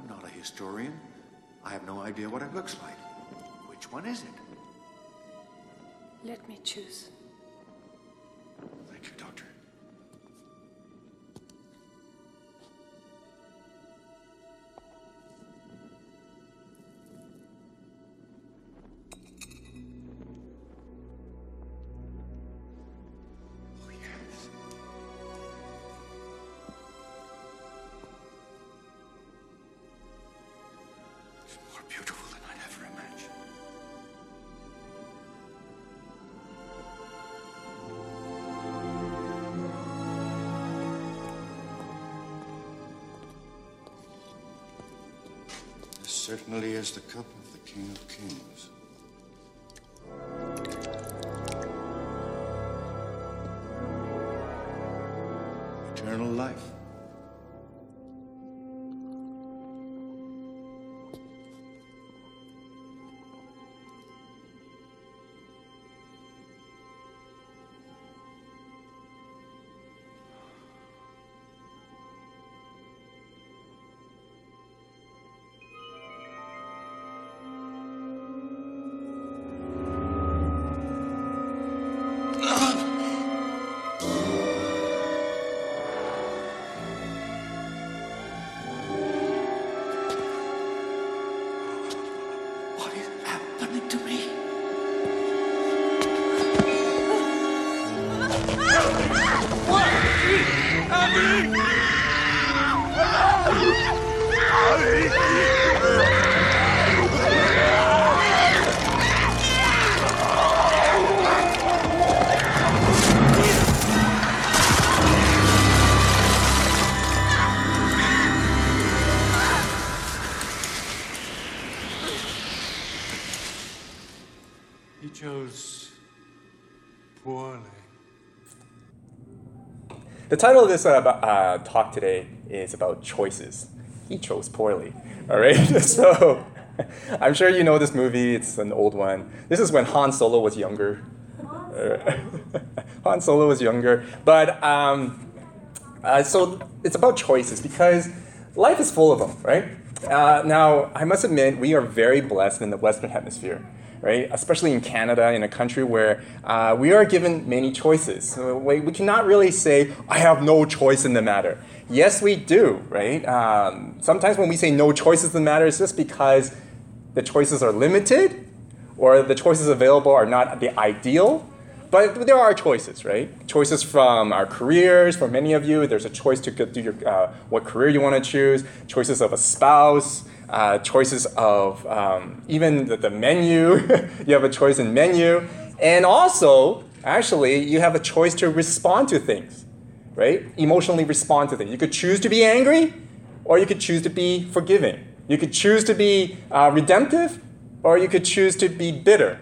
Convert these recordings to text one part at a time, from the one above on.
I'm not a historian. I have no idea what it looks like. Which one is it? Let me choose. Thank you, Doctor. Certainly is the cup of the King of Kings. Title of this uh, uh, talk today is about choices. He chose poorly. All right, so I'm sure you know this movie. It's an old one. This is when Han Solo was younger. Han Solo was younger, but um, uh, so it's about choices because life is full of them, right? Uh, now, I must admit, we are very blessed in the Western Hemisphere, right? Especially in Canada, in a country where uh, we are given many choices. We, we cannot really say, I have no choice in the matter. Yes, we do, right? Um, sometimes when we say no choices in the matter, it's just because the choices are limited or the choices available are not the ideal. But there are choices, right? Choices from our careers. For many of you, there's a choice to do your uh, what career you want to choose. Choices of a spouse. Uh, choices of um, even the, the menu. you have a choice in menu, and also, actually, you have a choice to respond to things, right? Emotionally respond to things. You could choose to be angry, or you could choose to be forgiving. You could choose to be uh, redemptive, or you could choose to be bitter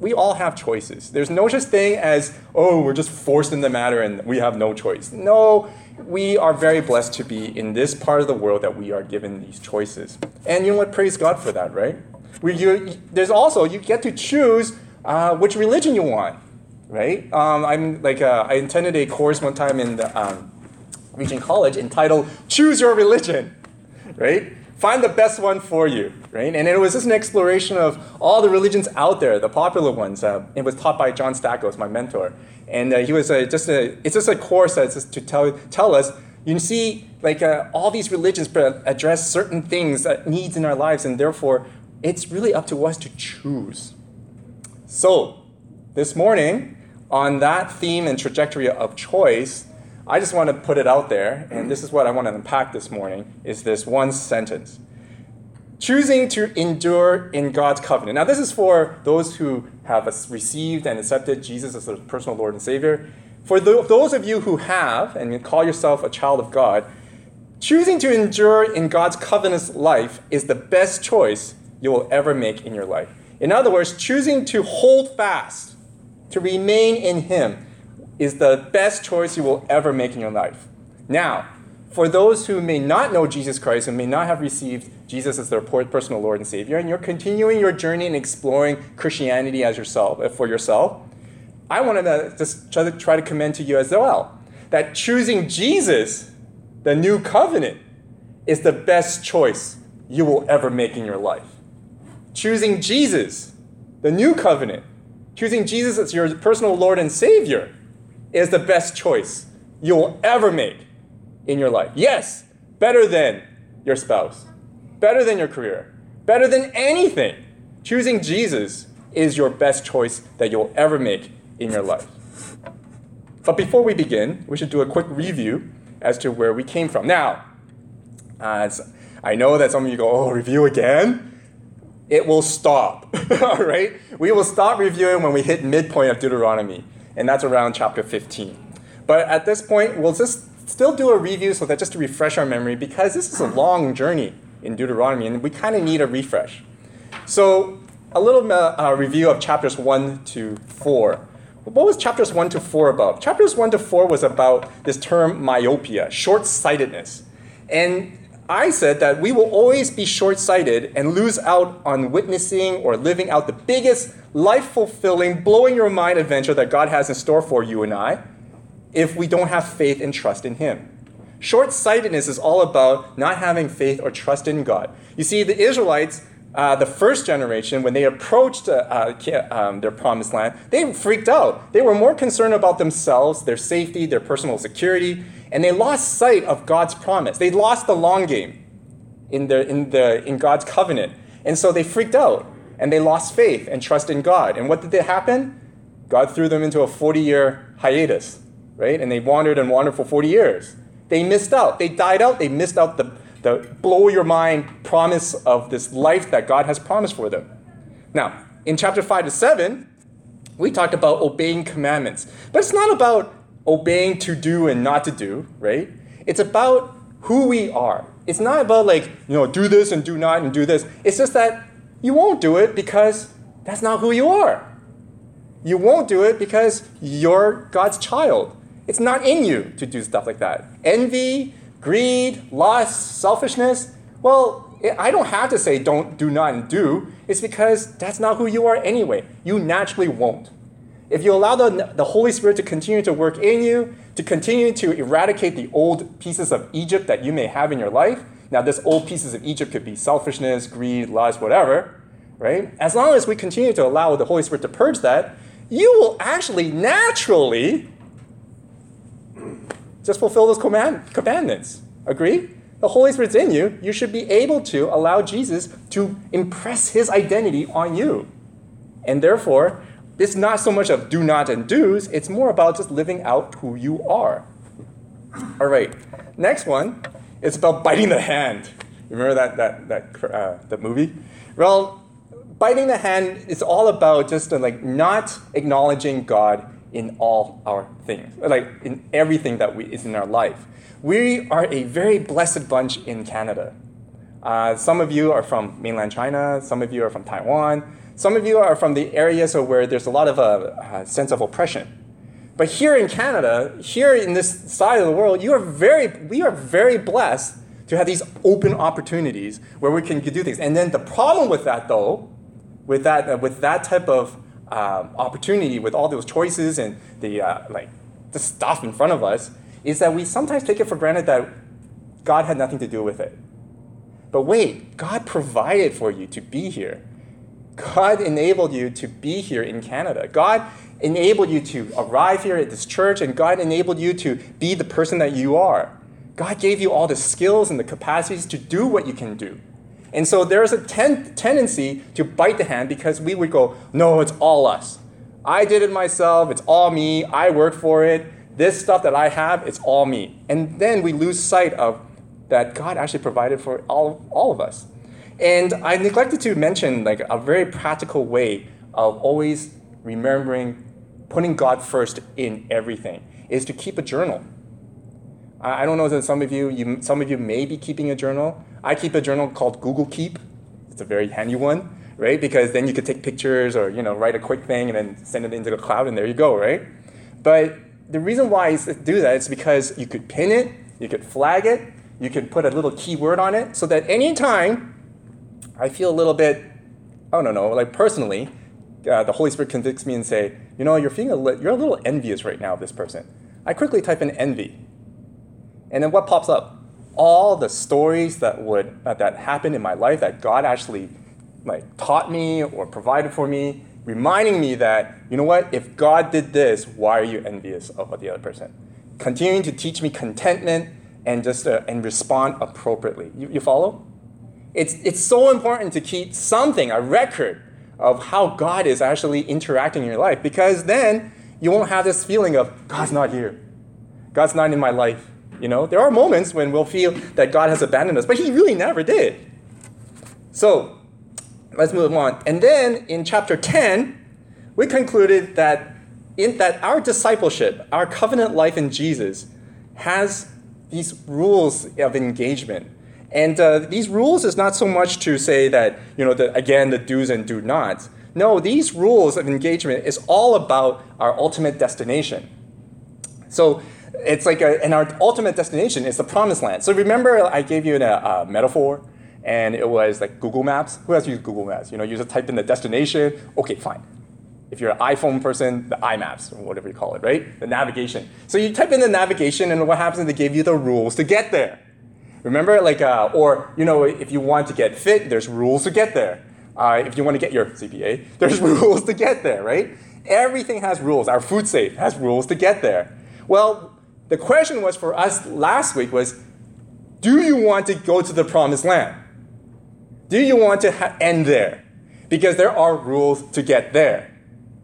we all have choices. There's no such thing as, oh, we're just forced in the matter and we have no choice. No, we are very blessed to be in this part of the world that we are given these choices. And you know what? Praise God for that, right? We, you, there's also, you get to choose uh, which religion you want, right? Um, I'm like, uh, I attended a course one time in the um, Regent College entitled Choose Your Religion, right? Find the best one for you, right? And it was just an exploration of all the religions out there, the popular ones. Uh, it was taught by John Stackhouse, my mentor, and uh, he was uh, just a. It's just a course that's just to tell tell us. You see, like uh, all these religions address certain things, uh, needs in our lives, and therefore, it's really up to us to choose. So, this morning, on that theme and trajectory of choice, I just want to put it out there, and this is what I want to unpack this morning, is this one sentence. Choosing to endure in God's covenant. Now, this is for those who have received and accepted Jesus as their personal Lord and Savior. For those of you who have, and call yourself a child of God, choosing to endure in God's covenant life is the best choice you will ever make in your life. In other words, choosing to hold fast, to remain in Him, is the best choice you will ever make in your life. Now, for those who may not know Jesus Christ and may not have received Jesus as their personal Lord and Savior, and you're continuing your journey in exploring Christianity as yourself uh, for yourself, I wanted to just try to, try to commend to you as well that choosing Jesus, the new covenant, is the best choice you will ever make in your life. Choosing Jesus, the new covenant, choosing Jesus as your personal Lord and Savior is the best choice you will ever make in your life. Yes, better than your spouse, better than your career, better than anything. Choosing Jesus is your best choice that you'll ever make in your life. But before we begin, we should do a quick review as to where we came from. Now, as I know that some of you go, oh, review again? It will stop, all right? We will stop reviewing when we hit midpoint of Deuteronomy, and that's around chapter 15. But at this point, we'll just still do a review so that just to refresh our memory, because this is a long journey in Deuteronomy, and we kind of need a refresh. So, a little uh, review of chapters 1 to 4. What was chapters 1 to 4 about? Chapters 1 to 4 was about this term myopia, short sightedness. And I said that we will always be short sighted and lose out on witnessing or living out the biggest, life fulfilling, blowing your mind adventure that God has in store for you and I if we don't have faith and trust in Him. Short sightedness is all about not having faith or trust in God. You see, the Israelites, uh, the first generation, when they approached uh, uh, um, their promised land, they freaked out. They were more concerned about themselves, their safety, their personal security, and they lost sight of God's promise. They lost the long game in, the, in, the, in God's covenant. And so they freaked out and they lost faith and trust in God. And what did happen? God threw them into a 40 year hiatus, right? And they wandered and wandered for 40 years. They missed out. They died out. They missed out the, the blow your mind promise of this life that God has promised for them. Now, in chapter 5 to 7, we talked about obeying commandments. But it's not about obeying to do and not to do, right? It's about who we are. It's not about like, you know, do this and do not and do this. It's just that you won't do it because that's not who you are. You won't do it because you're God's child. It's not in you to do stuff like that. Envy, greed, lust, selfishness. Well, I don't have to say don't do not and do. It's because that's not who you are anyway. You naturally won't. If you allow the, the Holy Spirit to continue to work in you, to continue to eradicate the old pieces of Egypt that you may have in your life, now this old pieces of Egypt could be selfishness, greed, lust, whatever, right? As long as we continue to allow the Holy Spirit to purge that, you will actually naturally just fulfill those command, commandments. Agree? The Holy Spirit's in you. You should be able to allow Jesus to impress his identity on you. And therefore, it's not so much of do not and do's, it's more about just living out who you are. All right, next one is about biting the hand. Remember that, that, that, uh, that movie? Well, biting the hand is all about just uh, like not acknowledging God in all our things, like in everything that we, is in our life. We are a very blessed bunch in Canada. Uh, some of you are from mainland China, some of you are from Taiwan, some of you are from the areas where there's a lot of a, uh, a sense of oppression. But here in Canada, here in this side of the world, you are very, we are very blessed to have these open opportunities where we can do things. And then the problem with that, though, with that, uh, with that type of um, opportunity, with all those choices and the uh, like, the stuff in front of us, is that we sometimes take it for granted that God had nothing to do with it. But wait, God provided for you to be here. God enabled you to be here in Canada. God enabled you to arrive here at this church, and God enabled you to be the person that you are. God gave you all the skills and the capacities to do what you can do. And so there's a ten- tendency to bite the hand because we would go, no, it's all us. I did it myself. It's all me. I worked for it. This stuff that I have, it's all me. And then we lose sight of that God actually provided for all, all of us. And I neglected to mention like a very practical way of always remembering putting God first in everything is to keep a journal. I don't know that some of you, you some of you may be keeping a journal. I keep a journal called Google Keep. It's a very handy one, right? Because then you could take pictures or you know write a quick thing and then send it into the cloud and there you go, right? But the reason why I do that is because you could pin it, you could flag it, you could put a little keyword on it so that anytime I feel a little bit, I don't know, like personally, uh, the Holy Spirit convicts me and say, you know, you're feeling a li- you're a little envious right now of this person. I quickly type in envy, and then what pops up? all the stories that would uh, that happened in my life that God actually like taught me or provided for me, reminding me that you know what, if God did this, why are you envious of the other person? Continuing to teach me contentment and just uh, and respond appropriately. You, you follow? It's it's so important to keep something, a record of how God is actually interacting in your life because then you won't have this feeling of God's not here. God's not in my life. You know, there are moments when we'll feel that God has abandoned us, but He really never did. So let's move on. And then in chapter 10, we concluded that in that our discipleship, our covenant life in Jesus, has these rules of engagement. And uh, these rules is not so much to say that, you know, the, again, the do's and do nots. No, these rules of engagement is all about our ultimate destination. So it's like, a, and our ultimate destination is the promised land. So remember, I gave you a, a metaphor, and it was like Google Maps. Who has used Google Maps? You know, you just type in the destination. Okay, fine. If you're an iPhone person, the iMaps, or whatever you call it, right? The navigation. So you type in the navigation, and what happens they give you the rules to get there. Remember, like, uh, or you know, if you want to get fit, there's rules to get there. Uh, if you want to get your CPA, there's rules to get there, right? Everything has rules. Our food safe has rules to get there. Well, the question was for us last week was, do you want to go to the promised land? Do you want to ha- end there? Because there are rules to get there,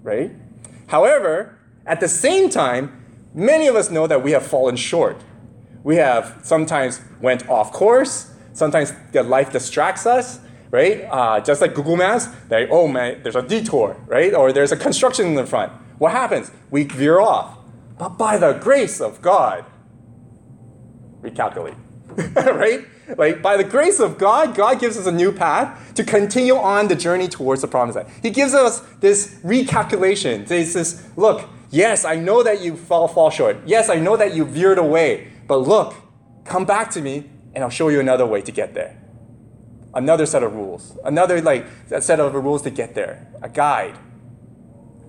right? However, at the same time, many of us know that we have fallen short. We have sometimes went off course. Sometimes the life distracts us, right? Uh, just like Google Maps, like, oh man, there's a detour, right? Or there's a construction in the front. What happens? We veer off. But by the grace of God, recalculate, right? Like by the grace of God, God gives us a new path to continue on the journey towards the promised land. He gives us this recalculation. He says, look, yes, I know that you fall fall short. Yes, I know that you veered away. But look, come back to me and I'll show you another way to get there. Another set of rules. Another like set of rules to get there. A guide.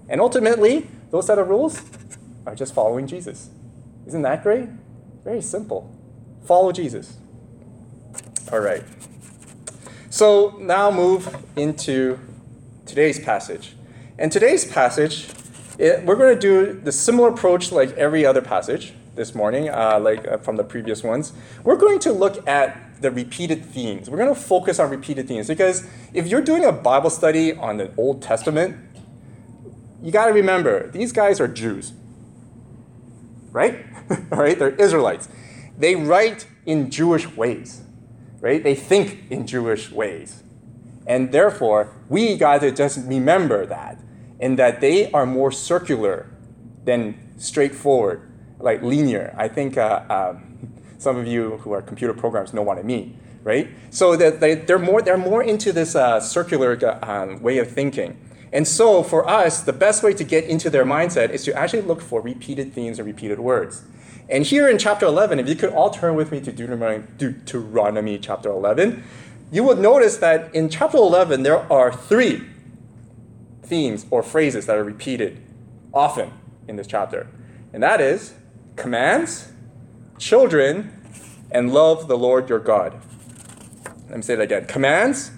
And ultimately, those set of rules are just following Jesus. Isn't that great? Very simple. Follow Jesus. All right. So now move into today's passage. And today's passage, it, we're going to do the similar approach like every other passage this morning, uh, like uh, from the previous ones. We're going to look at the repeated themes. We're going to focus on repeated themes because if you're doing a Bible study on the Old Testament, you got to remember these guys are Jews, right? All right, they're Israelites. They write in Jewish ways right? They think in Jewish ways. And therefore, we got to just remember that, and that they are more circular than straightforward, like linear. I think uh, um, some of you who are computer programmers know what I mean, right? So they, they're more they're more into this uh, circular um, way of thinking. And so for us, the best way to get into their mindset is to actually look for repeated themes and repeated words. And here in chapter 11, if you could all turn with me to Deuteronomy, Deuteronomy chapter 11, you would notice that in chapter 11, there are three themes or phrases that are repeated often in this chapter. And that is commands, children, and love the Lord your God. Let me say that again. Commands,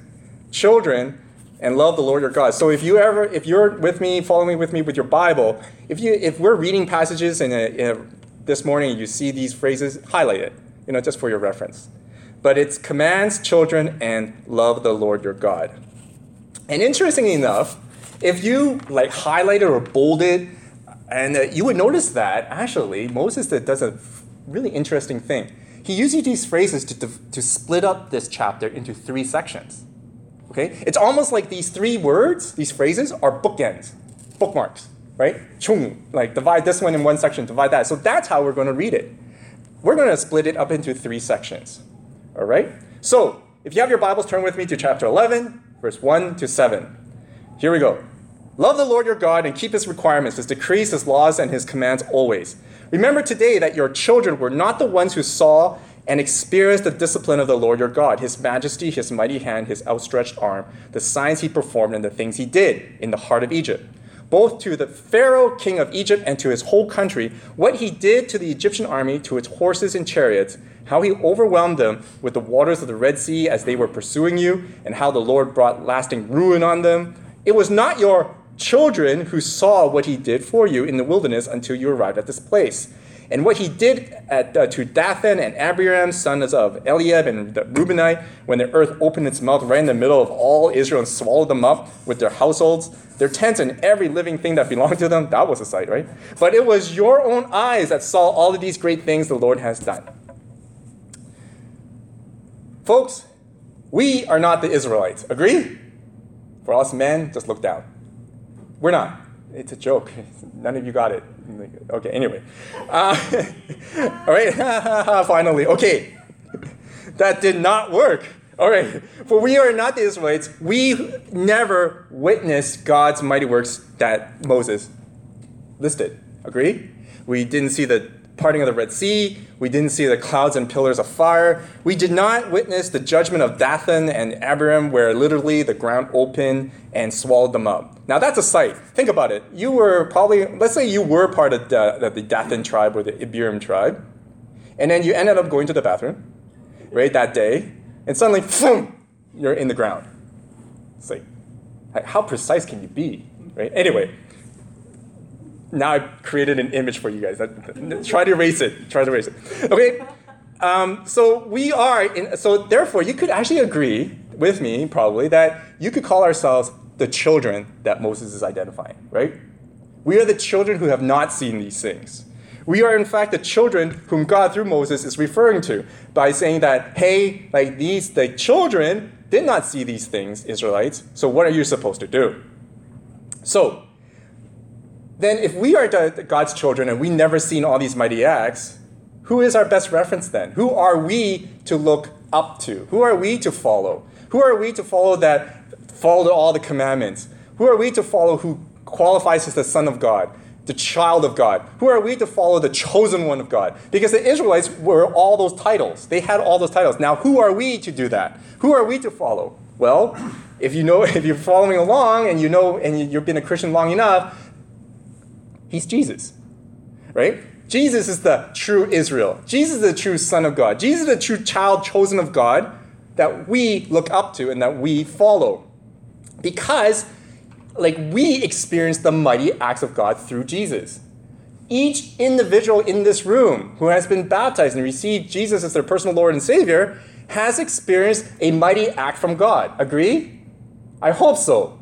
children, and love the Lord your God. So if you ever, if you're with me, following with me with your Bible, if you, if we're reading passages in in a this morning and you see these phrases, highlight it, you know, just for your reference. But it's commands children and love the Lord your God. And interestingly enough, if you like highlight it or bold it, and uh, you would notice that actually Moses does a really interesting thing. He uses these phrases to, to, split up this chapter into three sections. Okay? It's almost like these three words, these phrases, are bookends, bookmarks right? Chung, like divide this one in one section, divide that. So that's how we're going to read it. We're going to split it up into three sections. All right? So if you have your Bibles, turn with me to chapter 11, verse 1 to 7. Here we go. Love the Lord your God and keep his requirements, his decrees, his laws, and his commands always. Remember today that your children were not the ones who saw and experienced the discipline of the Lord your God, his majesty, his mighty hand, his outstretched arm, the signs he performed, and the things he did in the heart of Egypt both to the Pharaoh, king of Egypt, and to his whole country, what he did to the Egyptian army, to its horses and chariots, how he overwhelmed them with the waters of the Red Sea as they were pursuing you, and how the Lord brought lasting ruin on them. It was not your children who saw what he did for you in the wilderness until you arrived at this place. And what he did at, uh, to Dathan and Abiram, sons of Eliab and the Reubenite, when the earth opened its mouth right in the middle of all Israel and swallowed them up with their households, their tents, and every living thing that belonged to them, that was a sight, right? But it was your own eyes that saw all of these great things the Lord has done. Folks, we are not the Israelites. Agree? For us men, just look down. We're not. It's a joke. None of you got it. Okay, anyway. Uh, all right, finally. Okay. That did not work. All right. For we are not the Israelites. We never witnessed God's mighty works that Moses listed. Agree? We didn't see the parting of the Red Sea. We didn't see the clouds and pillars of fire. We did not witness the judgment of Dathan and Abiram, where literally the ground opened and swallowed them up. Now that's a sight. Think about it. You were probably, let's say you were part of the, the Dathan tribe or the Abiram tribe, and then you ended up going to the bathroom, right, that day, and suddenly, boom, you're in the ground. It's like, how precise can you be, right? Anyway, now I've created an image for you guys. Try to erase it. Try to erase it. Okay. Um, so we are in. So therefore, you could actually agree with me probably that you could call ourselves the children that Moses is identifying. Right? We are the children who have not seen these things. We are in fact the children whom God through Moses is referring to by saying that, hey, like these the children did not see these things, Israelites. So what are you supposed to do? So then if we are God's children and we never seen all these mighty acts, who is our best reference then? Who are we to look up to? Who are we to follow? Who are we to follow that follow all the commandments? Who are we to follow who qualifies as the son of God, the child of God? Who are we to follow the chosen one of God? Because the Israelites were all those titles. They had all those titles. Now, who are we to do that? Who are we to follow? Well, if you know if you're following along and you know and you've been a Christian long enough, He's Jesus, right? Jesus is the true Israel. Jesus is the true Son of God. Jesus is the true child chosen of God that we look up to and that we follow. Because, like, we experience the mighty acts of God through Jesus. Each individual in this room who has been baptized and received Jesus as their personal Lord and Savior has experienced a mighty act from God. Agree? I hope so.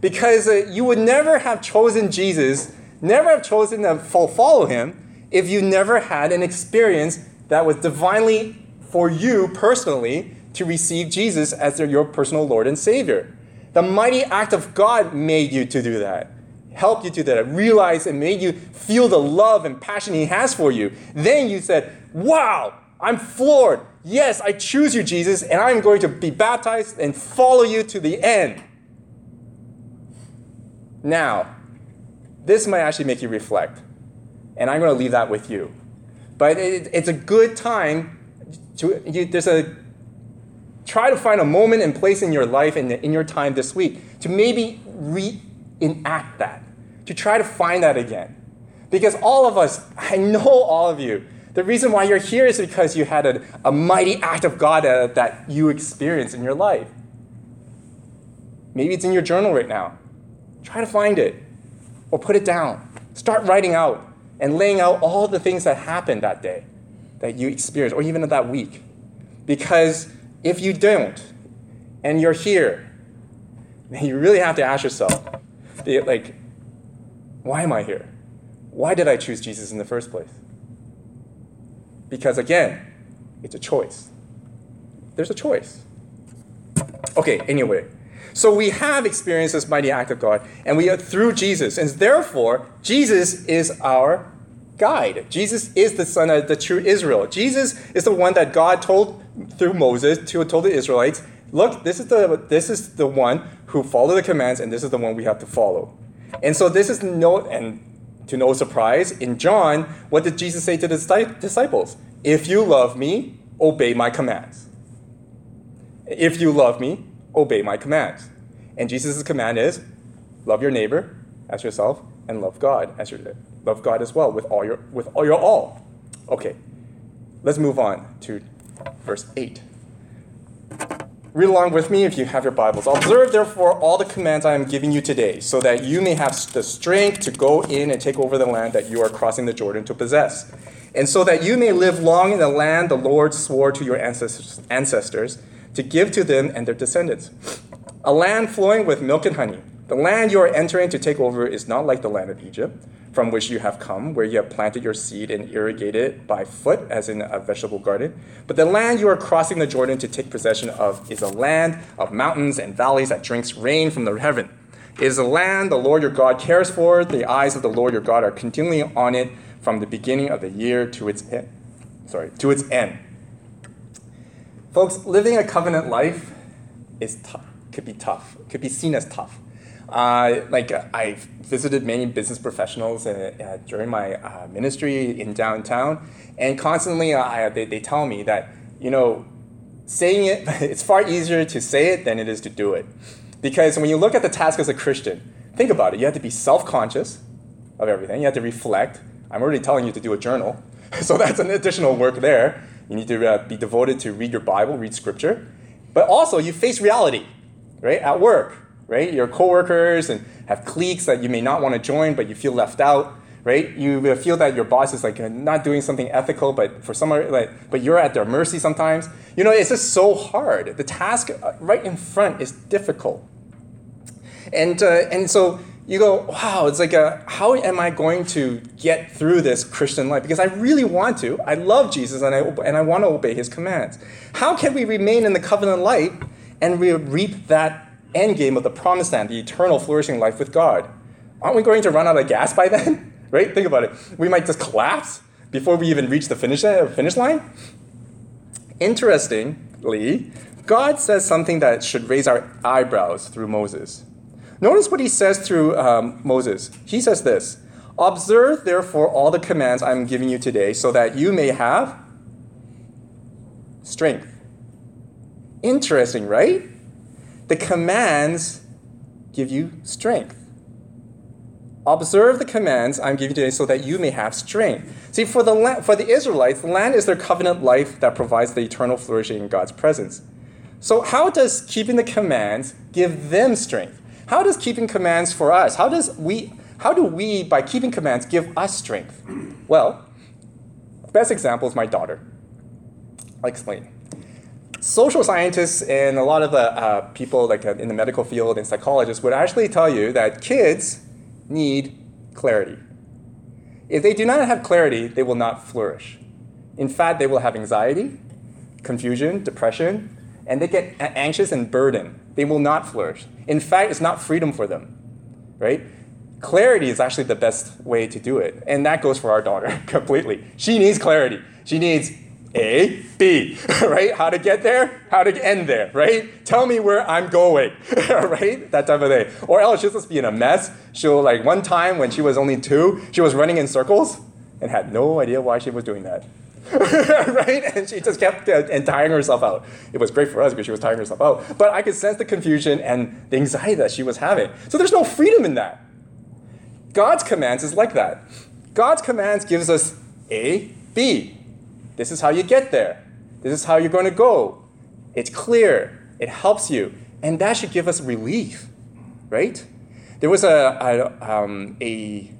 Because uh, you would never have chosen Jesus never have chosen to follow him if you never had an experience that was divinely for you personally to receive Jesus as your personal Lord and Savior. The mighty act of God made you to do that, helped you to do that, realized and made you feel the love and passion He has for you. Then you said, Wow, I'm floored. Yes, I choose you, Jesus, and I'm going to be baptized and follow you to the end. Now, this might actually make you reflect. And I'm going to leave that with you. But it, it's a good time to, you, there's a, try to find a moment and place in your life and in your time this week to maybe reenact that, to try to find that again. Because all of us, I know all of you, the reason why you're here is because you had a, a mighty act of God uh, that you experienced in your life. Maybe it's in your journal right now. Try to find it or put it down. Start writing out and laying out all the things that happened that day that you experienced, or even that week. Because if you don't, and you're here, then you really have to ask yourself, like, why am I here? Why did I choose Jesus in the first place? Because again, it's a choice. There's a choice. Okay, anyway, so we have experienced this mighty act of God, and we are through Jesus. And therefore, Jesus is our guide. Jesus is the son of the true Israel. Jesus is the one that God told through Moses to told the Israelites, look, this is the this is the one who followed the commands, and this is the one we have to follow. And so this is no and to no surprise, in John, what did Jesus say to the disciples? If you love me, obey my commands. If you love me, obey my commands. And Jesus' command is love your neighbor as yourself and love God as your love God as well with all your with all your all. Okay. Let's move on to verse 8. Read along with me if you have your Bibles. Observe, therefore, all the commands I am giving you today, so that you may have the strength to go in and take over the land that you are crossing the Jordan to possess, and so that you may live long in the land the Lord swore to your ancestors, ancestors to give to them and their descendants. A land flowing with milk and honey. The land you are entering to take over is not like the land of Egypt from which you have come, where you have planted your seed and irrigated it by foot, as in a vegetable garden. But the land you are crossing the Jordan to take possession of is a land of mountains and valleys that drinks rain from the heaven. It is a land the Lord your God cares for. The eyes of the Lord your God are continually on it from the beginning of the year to its end. Sorry, to its end. Folks, living a covenant life is tough. Could be tough. Could be seen as tough. Uh, like uh, I've visited many business professionals uh, uh during my uh, ministry in downtown, and constantly uh, they, they tell me that you know saying it it's far easier to say it than it is to do it, because when you look at the task as a Christian, think about it. You have to be self-conscious of everything. You have to reflect. I'm already telling you to do a journal, so that's an additional work there. You need to be devoted to read your Bible, read Scripture, but also you face reality, right at work right? Your coworkers and have cliques that you may not want to join, but you feel left out, right? You feel that your boss is like not doing something ethical, but for some like, but you're at their mercy sometimes. You know, it's just so hard. The task uh, right in front is difficult, and uh, and so you go, wow, it's like a, how am I going to get through this Christian life? Because I really want to. I love Jesus and I, and I want to obey his commands. How can we remain in the covenant life and reap that end game of the promised land, the eternal flourishing life with God. Aren't we going to run out of gas by then? right? Think about it. We might just collapse before we even reach the finish, uh, finish line. Interestingly, God says something that should raise our eyebrows through Moses. Notice what he says through um, Moses. He says this Observe, therefore, all the commands I am giving you today, so that you may have strength. Interesting, right? The commands give you strength. Observe the commands I'm giving today so that you may have strength. See, for the, land, for the Israelites, the land is their covenant life that provides the eternal flourishing in God's presence. So, how does keeping the commands give them strength? How does keeping commands for us? How does we how do we by keeping commands give us strength? Well, best example is my daughter. I'll explain social scientists and a lot of the uh, people like uh, in the medical field and psychologists would actually tell you that kids need clarity. If they do not have clarity, they will not flourish. In fact, they will have anxiety, confusion, depression, and they get anxious and burdened. They will not flourish. In fact, it's not freedom for them, right? Clarity is actually the best way to do it. And that goes for our daughter completely. She needs clarity. She needs a, B, right? How to get there, how to end there, right? Tell me where I'm going, right? That type of thing. Or else she'll just be in a mess. She'll, like, one time when she was only two, she was running in circles and had no idea why she was doing that. right? And she just kept and tiring herself out. It was great for us because she was tiring herself out. But I could sense the confusion and the anxiety that she was having. So there's no freedom in that. God's commands is like that. God's commands gives us A, B. This is how you get there. This is how you're going to go. It's clear. It helps you. And that should give us relief, right? There was a, a, um, a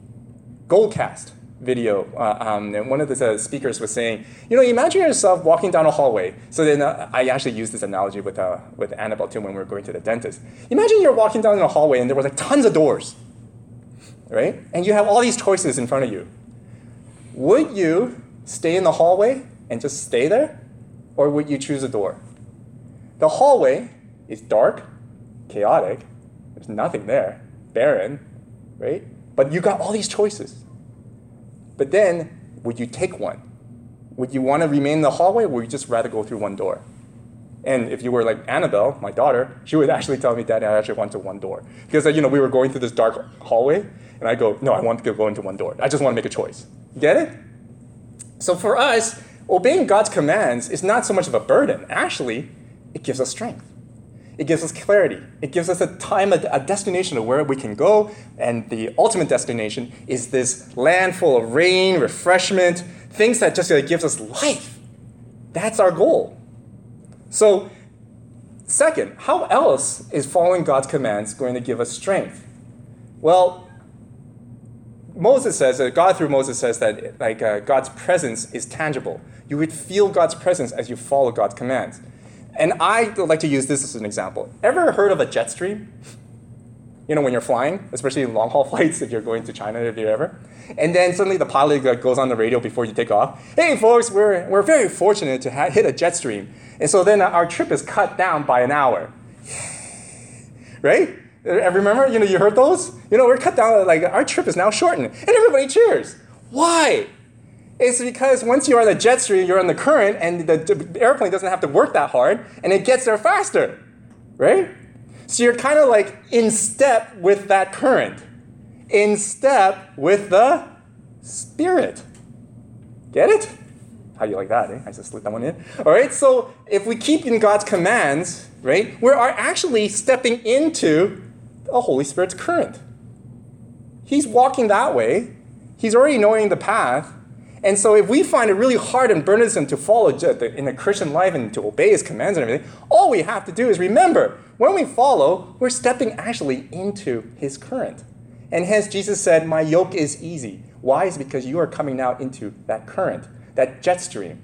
Goldcast video, uh, um, and one of the uh, speakers was saying, you know, imagine yourself walking down a hallway. So then uh, I actually used this analogy with, uh, with Annabelle too when we were going to the dentist. Imagine you're walking down a hallway and there was like tons of doors, right? And you have all these choices in front of you. Would you stay in the hallway and just stay there? Or would you choose a door? The hallway is dark, chaotic, there's nothing there, barren, right? But you got all these choices. But then, would you take one? Would you want to remain in the hallway or would you just rather go through one door? And if you were like Annabelle, my daughter, she would actually tell me, Daddy, I actually want to one door. Because you know, we were going through this dark hallway, and I go, no, I want to go into one door. I just want to make a choice. Get it? So for us, obeying God's commands is not so much of a burden. Actually, it gives us strength. It gives us clarity. It gives us a time, a, a destination of where we can go. And the ultimate destination is this land full of rain, refreshment, things that just uh, gives us life. That's our goal. So, second, how else is following God's commands going to give us strength? Well, Moses says, uh, God through Moses says that like uh, God's presence is tangible. You would feel God's presence as you follow God's commands. And I like to use this as an example. Ever heard of a jet stream? You know, when you're flying, especially in long haul flights, if you're going to China, if you ever. And then suddenly the pilot goes on the radio before you take off. Hey, folks, we're, we're very fortunate to ha- hit a jet stream. And so then our trip is cut down by an hour. right? Remember, you know, you heard those? You know, we're cut down, like our trip is now shortened. And everybody cheers. Why? It's because once you're on the jet stream, you're on the current, and the, the airplane doesn't have to work that hard, and it gets there faster, right? So you're kind of like in step with that current, in step with the Spirit. Get it? How do you like that? Eh? I just slid that one in. All right. So if we keep in God's commands, right, we are actually stepping into the Holy Spirit's current. He's walking that way. He's already knowing the path. And so if we find it really hard and burdensome to follow in a Christian life and to obey his commands and everything, all we have to do is remember when we follow, we're stepping actually into his current. And hence Jesus said, My yoke is easy. Why? Is because you are coming now into that current, that jet stream.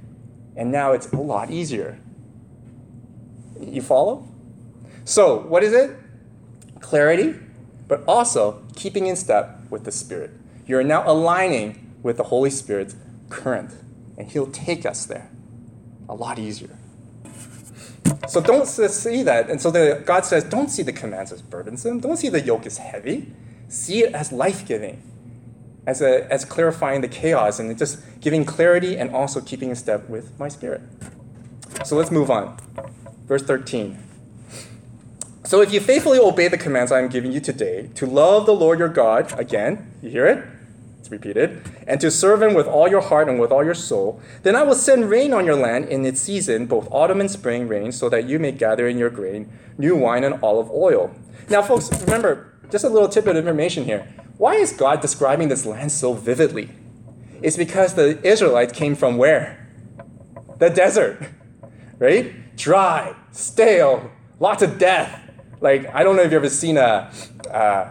And now it's a lot easier. You follow? So, what is it? Clarity, but also keeping in step with the Spirit. You're now aligning with the Holy Spirit's current, and He'll take us there a lot easier. So don't see that. And so the, God says, don't see the commands as burdensome. Don't see the yoke as heavy. See it as life giving, as, a, as clarifying the chaos and just giving clarity and also keeping in step with my spirit. So let's move on. Verse 13. So if you faithfully obey the commands I am giving you today, to love the Lord your God, again, you hear it? It's repeated, and to serve him with all your heart and with all your soul, then I will send rain on your land in its season, both autumn and spring rain, so that you may gather in your grain, new wine, and olive oil. Now, folks, remember, just a little tidbit of information here. Why is God describing this land so vividly? It's because the Israelites came from where? The desert, right? Dry, stale, lots of death. Like, I don't know if you've ever seen a. Uh,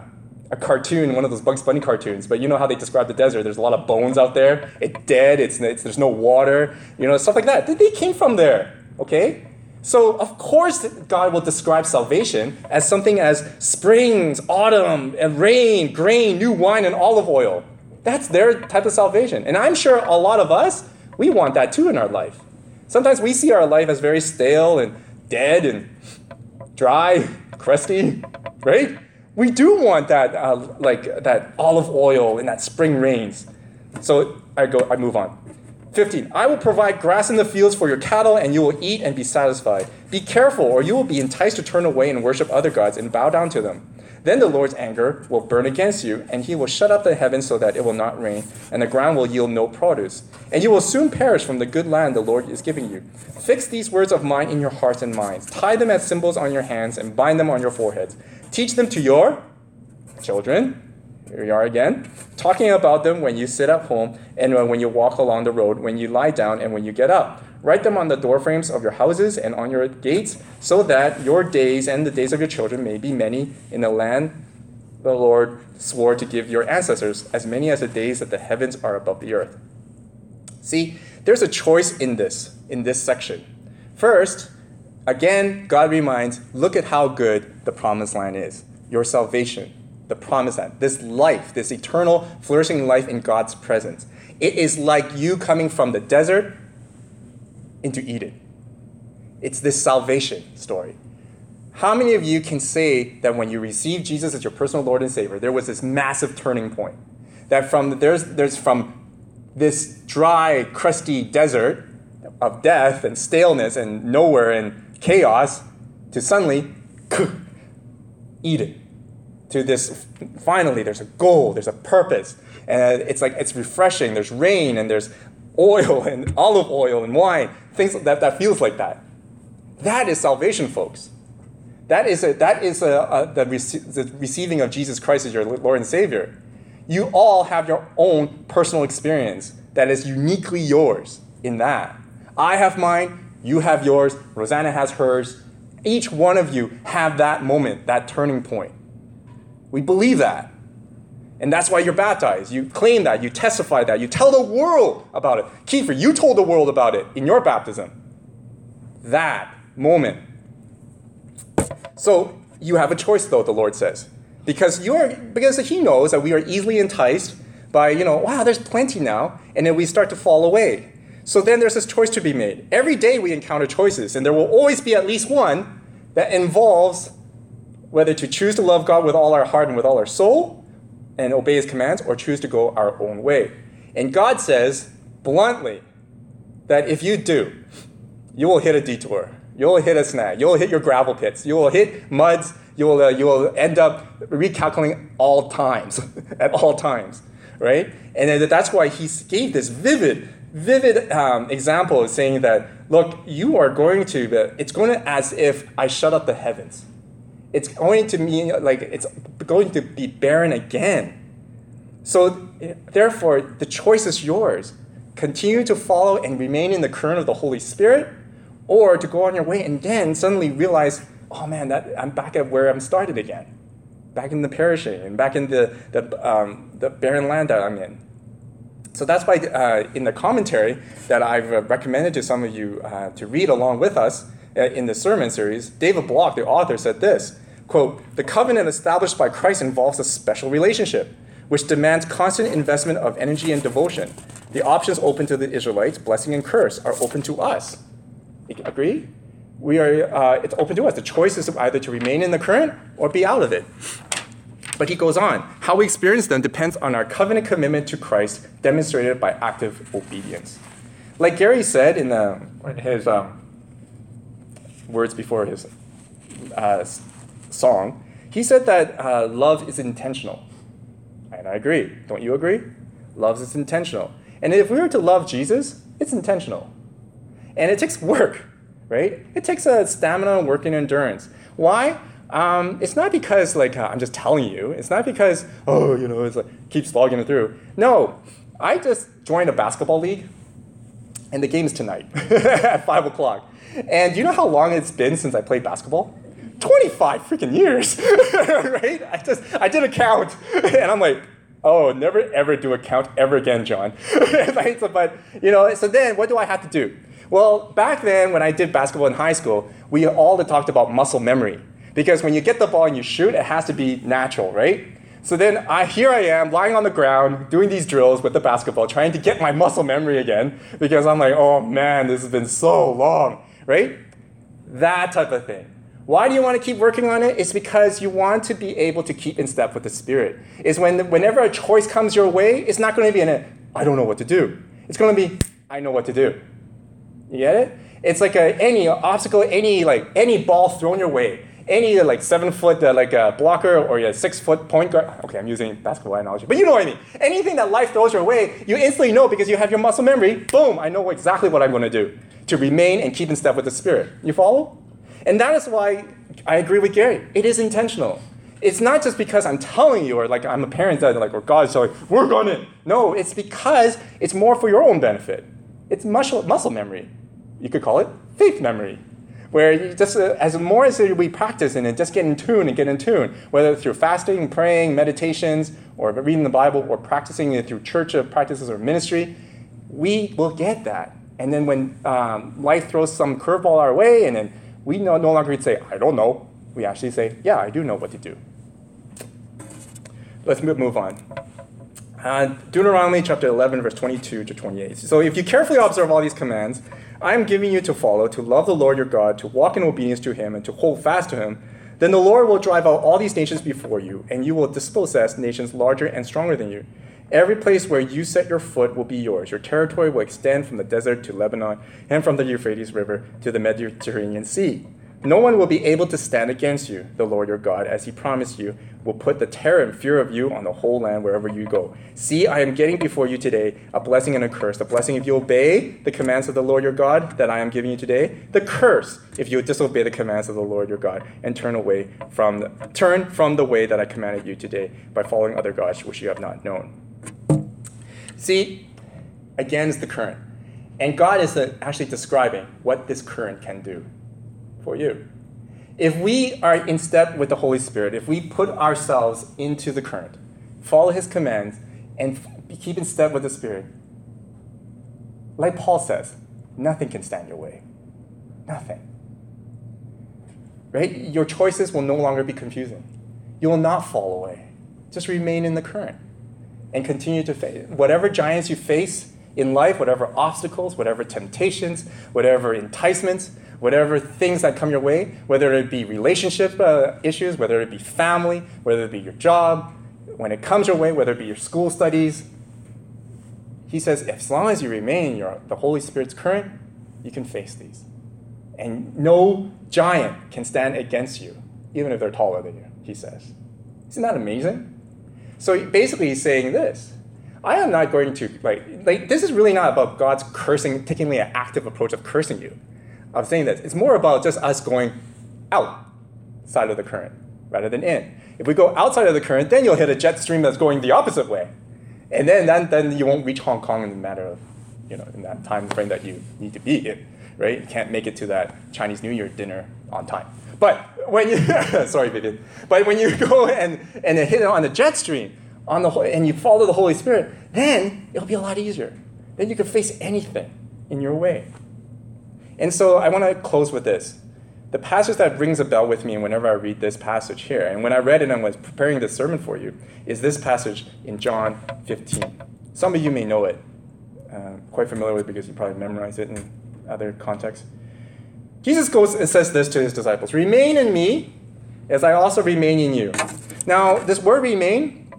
a cartoon, one of those Bugs Bunny cartoons, but you know how they describe the desert. There's a lot of bones out there. It's dead. It's, it's there's no water. You know stuff like that. They came from there. Okay. So of course God will describe salvation as something as springs, autumn, and rain, grain, new wine, and olive oil. That's their type of salvation. And I'm sure a lot of us we want that too in our life. Sometimes we see our life as very stale and dead and dry, crusty, right? We do want that uh, like that olive oil and that spring rains. So I go I move on. 15. I will provide grass in the fields for your cattle, and you will eat and be satisfied. Be careful, or you will be enticed to turn away and worship other gods and bow down to them. Then the Lord's anger will burn against you, and he will shut up the heavens so that it will not rain, and the ground will yield no produce. And you will soon perish from the good land the Lord is giving you. Fix these words of mine in your hearts and minds. Tie them as symbols on your hands, and bind them on your foreheads. Teach them to your children. Here we are again. Talking about them when you sit at home and when you walk along the road, when you lie down and when you get up. Write them on the doorframes of your houses and on your gates, so that your days and the days of your children may be many in the land the Lord swore to give your ancestors, as many as the days that the heavens are above the earth. See, there's a choice in this, in this section. First, Again, God reminds look at how good the promised land is your salvation, the promised land, this life, this eternal, flourishing life in God's presence. It is like you coming from the desert into Eden. It's this salvation story. How many of you can say that when you received Jesus as your personal Lord and Savior, there was this massive turning point? That from there's there's from this dry, crusty desert of death and staleness and nowhere and chaos to suddenly Eden. To this, finally, there's a goal, there's a purpose, and it's like it's refreshing. There's rain and there's oil and olive oil and wine, things that, that feels like that. That is salvation, folks. That is, a, that is a, a, the, the receiving of Jesus Christ as your Lord and Savior. You all have your own personal experience that is uniquely yours in that. I have mine, you have yours, Rosanna has hers. Each one of you have that moment, that turning point. We believe that. And that's why you're baptized. You claim that, you testify that, you tell the world about it. Kiefer, you told the world about it in your baptism. That moment. So you have a choice, though, the Lord says. Because you're because he knows that we are easily enticed by, you know, wow, there's plenty now, and then we start to fall away. So then there's this choice to be made. Every day we encounter choices, and there will always be at least one that involves whether to choose to love God with all our heart and with all our soul and obey his commands, or choose to go our own way. And God says bluntly that if you do, you will hit a detour. You will hit a snag. You will hit your gravel pits. You will hit muds. You will, uh, you will end up recalculating all times, at all times, right? And that's why he gave this vivid, vivid um, example of saying that, look, you are going to, it's going to as if I shut up the heavens. It's going to mean like it's going to be barren again. So therefore, the choice is yours. Continue to follow and remain in the current of the Holy Spirit, or to go on your way and then suddenly realize, oh man, that I'm back at where I'm started again, back in the perishing and back in the the, um, the barren land that I'm in. So that's why uh, in the commentary that I've uh, recommended to some of you uh, to read along with us in the sermon series, David Block, the author, said this quote, The covenant established by Christ involves a special relationship, which demands constant investment of energy and devotion. The options open to the Israelites, blessing and curse, are open to us. Agree? We are, uh, it's open to us. The choice is either to remain in the current or be out of it. But he goes on. How we experience them depends on our covenant commitment to Christ, demonstrated by active obedience. Like Gary said in the, his um, words before his uh, song, he said that uh, love is intentional. And I agree. Don't you agree? Love is intentional. And if we were to love Jesus, it's intentional. And it takes work, right? It takes a stamina and work and endurance. Why? Um, it's not because like uh, I'm just telling you. It's not because oh you know it's like keep slogging it through. No, I just joined a basketball league, and the game's tonight at five o'clock. And you know how long it's been since I played basketball? 25 freaking years, right? I just, I did a count and I'm like, oh, never ever do a count ever again, John. but, you know, so then what do I have to do? Well, back then when I did basketball in high school, we all talked about muscle memory. Because when you get the ball and you shoot, it has to be natural, right? So then I, here I am lying on the ground doing these drills with the basketball, trying to get my muscle memory again because I'm like, oh man, this has been so long, right? That type of thing. Why do you want to keep working on it? It's because you want to be able to keep in step with the Spirit. Is when whenever a choice comes your way, it's not going to be in a I don't know what to do. It's going to be I know what to do. You get it? It's like a, any obstacle, any like any ball thrown your way, any like seven foot uh, like uh, blocker or a six foot point guard. Okay, I'm using basketball analogy, but you know what I mean. Anything that life throws your way, you instantly know because you have your muscle memory. Boom! I know exactly what I'm going to do to remain and keep in step with the Spirit. You follow? And that is why I agree with Gary. It is intentional. It's not just because I'm telling you, or like I'm a parent that like, or God's telling, work on it. No, it's because it's more for your own benefit. It's muscle, muscle memory. You could call it faith memory, where you just uh, as more as we practice in it, just get in tune and get in tune, whether through fasting, praying, meditations, or reading the Bible, or practicing it through church practices or ministry, we will get that. And then when um, life throws some curveball our way, and then we no, no longer say, I don't know. We actually say, yeah, I do know what to do. Let's move on. Uh, Deuteronomy chapter 11, verse 22 to 28. So if you carefully observe all these commands, I am giving you to follow, to love the Lord your God, to walk in obedience to him, and to hold fast to him, then the Lord will drive out all these nations before you, and you will dispossess nations larger and stronger than you. Every place where you set your foot will be yours. Your territory will extend from the desert to Lebanon and from the Euphrates River to the Mediterranean Sea. No one will be able to stand against you, the Lord your God, as he promised you, will put the terror and fear of you on the whole land wherever you go. See, I am getting before you today a blessing and a curse. The blessing if you obey the commands of the Lord your God that I am giving you today. The curse if you disobey the commands of the Lord your God and turn away from the, turn from the way that I commanded you today by following other gods which you have not known. See, again is the current. And God is uh, actually describing what this current can do for you. If we are in step with the Holy Spirit, if we put ourselves into the current, follow His commands, and keep in step with the Spirit, like Paul says, nothing can stand your way. Nothing. Right? Your choices will no longer be confusing. You will not fall away. Just remain in the current and continue to face whatever giants you face in life, whatever obstacles, whatever temptations, whatever enticements, whatever things that come your way, whether it be relationship uh, issues, whether it be family, whether it be your job, when it comes your way, whether it be your school studies. He says, as long as you remain in the Holy Spirit's current, you can face these. And no giant can stand against you, even if they're taller than you, he says. Isn't that amazing? So basically, he's saying this I am not going to, like, like, this is really not about God's cursing, taking an active approach of cursing you. I'm saying this. It's more about just us going outside of the current rather than in. If we go outside of the current, then you'll hit a jet stream that's going the opposite way. And then, then, then you won't reach Hong Kong in a matter of, you know, in that time frame that you need to be in, right? You can't make it to that Chinese New Year dinner on time. But when you, sorry, Vivian, but when you go and, and hit it on the jet stream, on the, and you follow the Holy Spirit, then it'll be a lot easier. Then you can face anything in your way. And so I want to close with this. The passage that rings a bell with me whenever I read this passage here, and when I read it and was preparing this sermon for you, is this passage in John 15. Some of you may know it, uh, quite familiar with it because you probably memorized it in other contexts. Jesus goes and says this to his disciples Remain in me as I also remain in you. Now, this word remain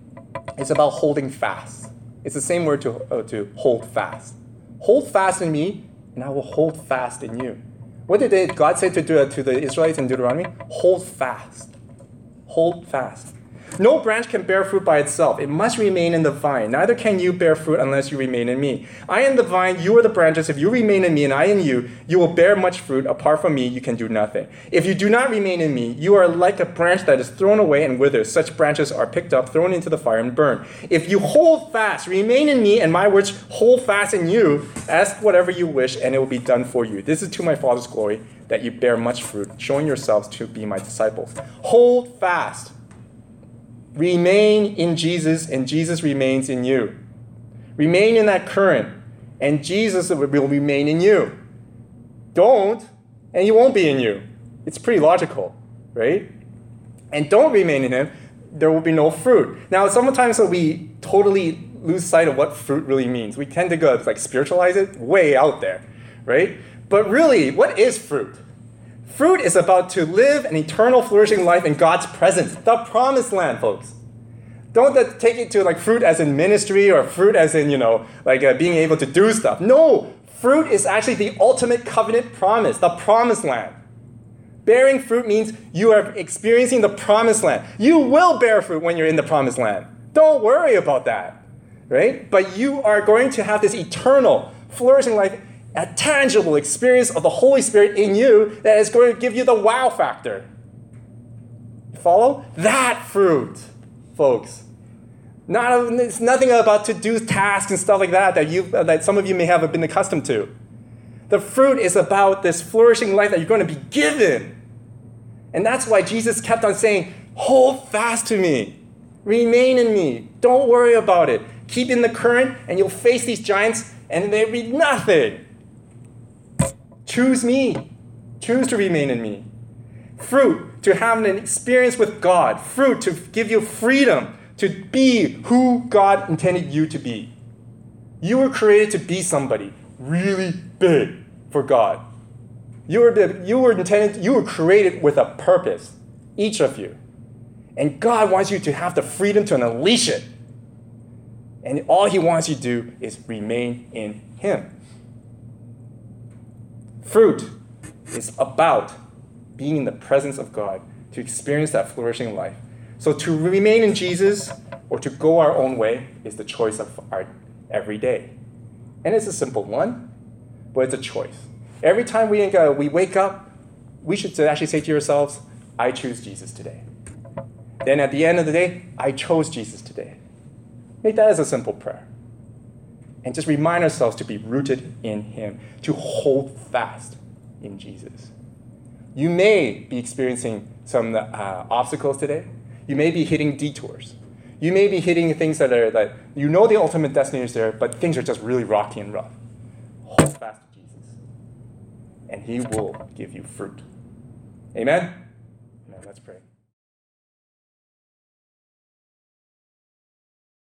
is about holding fast. It's the same word to, uh, to hold fast. Hold fast in me, and I will hold fast in you. What did God say to, do, uh, to the Israelites in Deuteronomy? Hold fast. Hold fast. No branch can bear fruit by itself. It must remain in the vine. Neither can you bear fruit unless you remain in me. I am the vine, you are the branches. If you remain in me and I in you, you will bear much fruit. Apart from me, you can do nothing. If you do not remain in me, you are like a branch that is thrown away and withers. Such branches are picked up, thrown into the fire, and burned. If you hold fast, remain in me, and my words hold fast in you, ask whatever you wish, and it will be done for you. This is to my Father's glory that you bear much fruit, showing yourselves to be my disciples. Hold fast Remain in Jesus, and Jesus remains in you. Remain in that current, and Jesus will remain in you. Don't, and he won't be in you. It's pretty logical, right? And don't remain in him, there will be no fruit. Now, sometimes we totally lose sight of what fruit really means. We tend to go like spiritualize it way out there, right? But really, what is fruit? Fruit is about to live an eternal, flourishing life in God's presence, the promised land, folks. Don't take it to like fruit as in ministry or fruit as in, you know, like uh, being able to do stuff. No, fruit is actually the ultimate covenant promise, the promised land. Bearing fruit means you are experiencing the promised land. You will bear fruit when you're in the promised land. Don't worry about that, right? But you are going to have this eternal, flourishing life a tangible experience of the Holy Spirit in you that is going to give you the wow factor. Follow? That fruit, folks. Not, it's nothing about to do tasks and stuff like that that, you, that some of you may have been accustomed to. The fruit is about this flourishing life that you're going to be given. And that's why Jesus kept on saying, Hold fast to me, remain in me, don't worry about it. Keep in the current, and you'll face these giants, and they'll be nothing. Choose me. Choose to remain in me. Fruit, to have an experience with God. Fruit, to give you freedom to be who God intended you to be. You were created to be somebody really big for God. You were, you were intended, you were created with a purpose, each of you. And God wants you to have the freedom to unleash it. And all He wants you to do is remain in Him. Fruit is about being in the presence of God, to experience that flourishing life. So to remain in Jesus or to go our own way is the choice of our every day. And it's a simple one, but it's a choice. Every time we, we wake up, we should actually say to yourselves, I choose Jesus today. Then at the end of the day, I chose Jesus today. Make that as a simple prayer. And just remind ourselves to be rooted in Him, to hold fast in Jesus. You may be experiencing some uh, obstacles today. You may be hitting detours. You may be hitting things that are that you know the ultimate destiny is there, but things are just really rocky and rough. Hold fast to Jesus, and He will give you fruit. Amen.